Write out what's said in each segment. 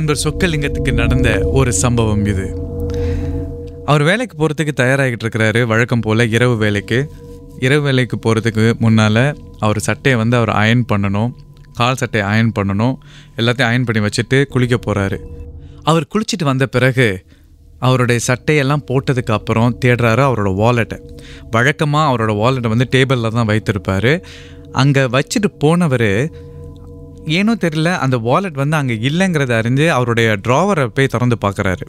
நண்பர் சொக்கலிங்கத்துக்கு நடந்த ஒரு சம்பவம் இது. அவர் வேலைக்கு போகிறதுக்கு தயாராகிட்டு இருக்கிறாரு. வழக்கம் போல் இரவு வேலைக்கு. இரவு வேலைக்கு போகிறதுக்கு முன்னால் அவர் சட்டையை வந்து அவர் அயன் பண்ணணும். கால் சட்டையை அயன் பண்ணணும். எல்லாத்தையும் அயன் பண்ணி வச்சுட்டு குளிக்க போகிறாரு அவர் குளிச்சுட்டு வந்த பிறகு அவருடைய சட்டையெல்லாம் போட்டதுக்கு அப்புறம் தேடுறாரு அவரோட வாலெட்டை வழக்கமாக அவரோட வாலெட்டை வந்து டேபிளில் தான் வைத்திருப்பார். அங்கே வச்சுட்டு போனவர் ஏனோ தெரியல அந்த வாலெட் வந்து அங்கே இல்லைங்கிறத அறிஞ்சு அவருடைய ட்ராவரை போய் திறந்து பார்க்குறாரு.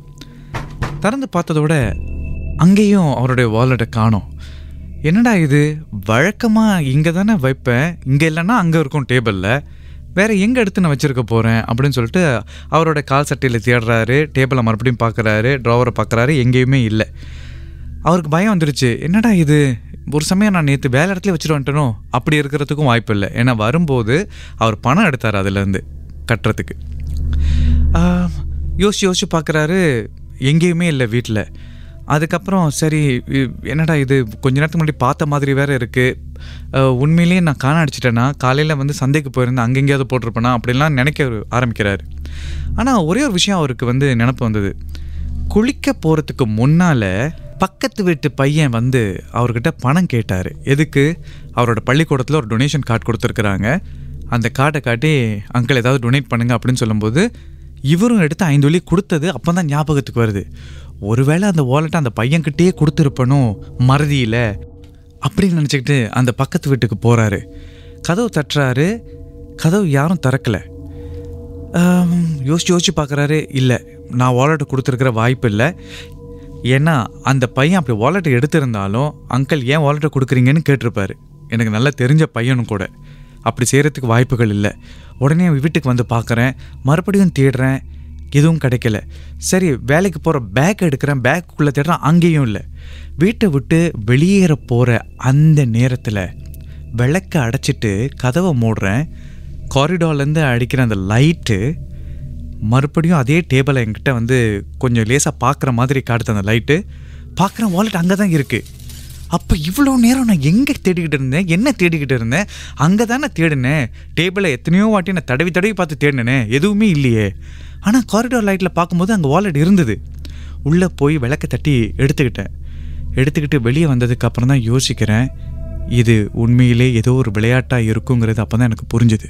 திறந்து பார்த்ததோட அங்கேயும் அவருடைய வாலெட்டை காணோம். என்னடா இது? வழக்கமாக இங்கே தானே வைப்பேன்? இங்கே இல்லைன்னா அங்கே இருக்கும் டேபிளில் வேறு எங்கே எடுத்து நான் வச்சுருக்க போகிறேன் அப்படின்னு சொல்லிட்டு அவரோட கால் சட்டையில் தேடுறாரு டேபிளை மறுபடியும் பார்க்குறாரு ட்ராவரை பார்க்குறாரு எங்கேயுமே இல்லை. அவருக்கு பயம் வந்துருச்சு. என்னடா இது? ஒரு சமயம் நான் நேற்று வேலை இடத்துல வச்சுட்டு வந்துட்டனோ? அப்படி இருக்கிறதுக்கும் வாய்ப்பு இல்லை. ஏன்னா வரும்போது அவர் பணம் எடுத்தார் அதுலேருந்து கட்டுறதுக்கு. யோசிச்சு யோசிச்சு பார்க்குறாரு. எங்கேயுமே இல்லை வீட்டில். அதுக்கப்புறம் சரி என்னடா இது? கொஞ்ச நேரத்துக்கு முன்னாடி பார்த்த மாதிரி வேற இருக்குது உண்மையிலேயே நான் காண அடிச்சிட்டேன்னா காலையில் வந்து சந்தைக்கு போயிருந்தேன் அங்கே எங்கேயாவது போட்டிருப்பேனா? அப்படிலாம் நினைக்க ஆரம்பிக்கிறாரு. ஆனால் ஒரே ஒரு விஷயம் அவருக்கு வந்து நினப்பு வந்தது. குளிக்க போகிறதுக்கு முன்னால் பக்கத்து வீட்டு பையன் வந்து அவர்கிட்ட பணம் கேட்டார். எதுக்கு? அவரோட பள்ளிக்கூடத்தில் ஒரு டொனேஷன் கார்டு கொடுத்துருக்குறாங்க. அந்த கார்டை காட்டி அங்கிள் ஏதாவது டொனேட் பண்ணுங்க அப்படின்னு சொல்லும்போது இவரும் எடுத்து ஐந்து வழி கொடுத்தது அப்போ தான் ஞாபகத்துக்கு வருது. ஒருவேளை அந்த வாலெட்டை அந்த பையன்கிட்டயே கொடுத்துருப்பனும் மறதியில் அப்படின்னு நினச்சிக்கிட்டு அந்த பக்கத்து வீட்டுக்கு போகிறாரு கதவு தட்டுறாரு. கதவு யாரும் திறக்கலை. யோசிச்சு யோசிச்சு பார்க்குறாரு இல்லை நான் வாலெட்டை கொடுத்துருக்கிற வாய்ப்பு இல்லை. ஏன்னா அந்த பையன் அப்படி வாலெட்டை எடுத்திருந்தாலும் அங்கிள் ஏன் வாலெட்டை கொடுக்குறீங்கன்னு கேட்டிருப்பாரு. எனக்கு நல்லா தெரிஞ்ச பையனும் கூட. அப்படி செய்கிறதுக்கு வாய்ப்புகள் இல்லை. உடனே வீட்டுக்கு வந்து பார்க்குறேன். மறுபடியும் தேடுறேன். எதுவும் கிடைக்கல. சரி வேலைக்கு போகிற பேக் எடுக்கிறேன். பேக்குள்ளே தேடுறேன். அங்கேயும் இல்லை. வீட்டை விட்டு வெளியேற போகிற அந்த நேரத்தில் விளக்கை அடைச்சிட்டு கதவை மூடுறேன். காரிடார்லேருந்து அடிக்கிற அந்த லைட்டு மறுபடியும் அதே டேபிளை என்கிட்ட வந்து கொஞ்சம் லேசாக பார்க்குற மாதிரி காட்டுது அந்த லைட்டு பார்க்குறேன் வாலெட் அங்கே தான் இருக்குது அப்போ இவ்வளோ நேரம் நான் எங்கே தேடிக்கிட்டு இருந்தேன்? என்ன தேடிக்கிட்டு இருந்தேன்? அங்கே தானே தேடினேன் டேபிளை எத்தனையோ வாட்டி நான் தடவி தடவி பார்த்து தேடினேன். எதுவுமே இல்லையே. ஆனால் காரிடோர் லைட்டில் பார்க்கும்போது அங்கே வாலெட் இருந்தது. உள்ளே போய் விளக்க தட்டி எடுத்துக்கிட்டேன். எடுத்துக்கிட்டு வெளியே வந்ததுக்கப்புறம் தான் யோசிக்கிறேன். இது உண்மையிலே ஏதோ ஒரு விளையாட்டாக இருக்குங்கிறது அப்போ தான் எனக்கு புரிஞ்சுது.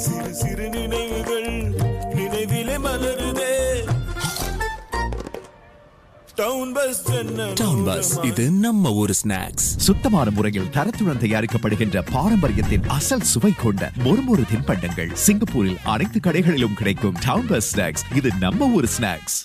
சிறு சிறு நினைவுகள் நினைவிலே மலருதே. டவுன் பஸ் ஜன்னல் டவுன் பஸ் இது நம்ம ஊர் ஸ்நாக்ஸ் சுத்தமான முறையில் தரத்துடன் தயாரிக்கப்படுகின்ற பாரம்பரியத்தின் அசல் சுவை கொண்ட மொறுமொறு தின்பண்டங்கள் சிங்கப்பூரில் அனைத்து கடைகளிலும் கிடைக்கும் டவுன் பஸ் ஸ்நாக்ஸ் இது நம்ம ஊர் ஸ்நாக்ஸ்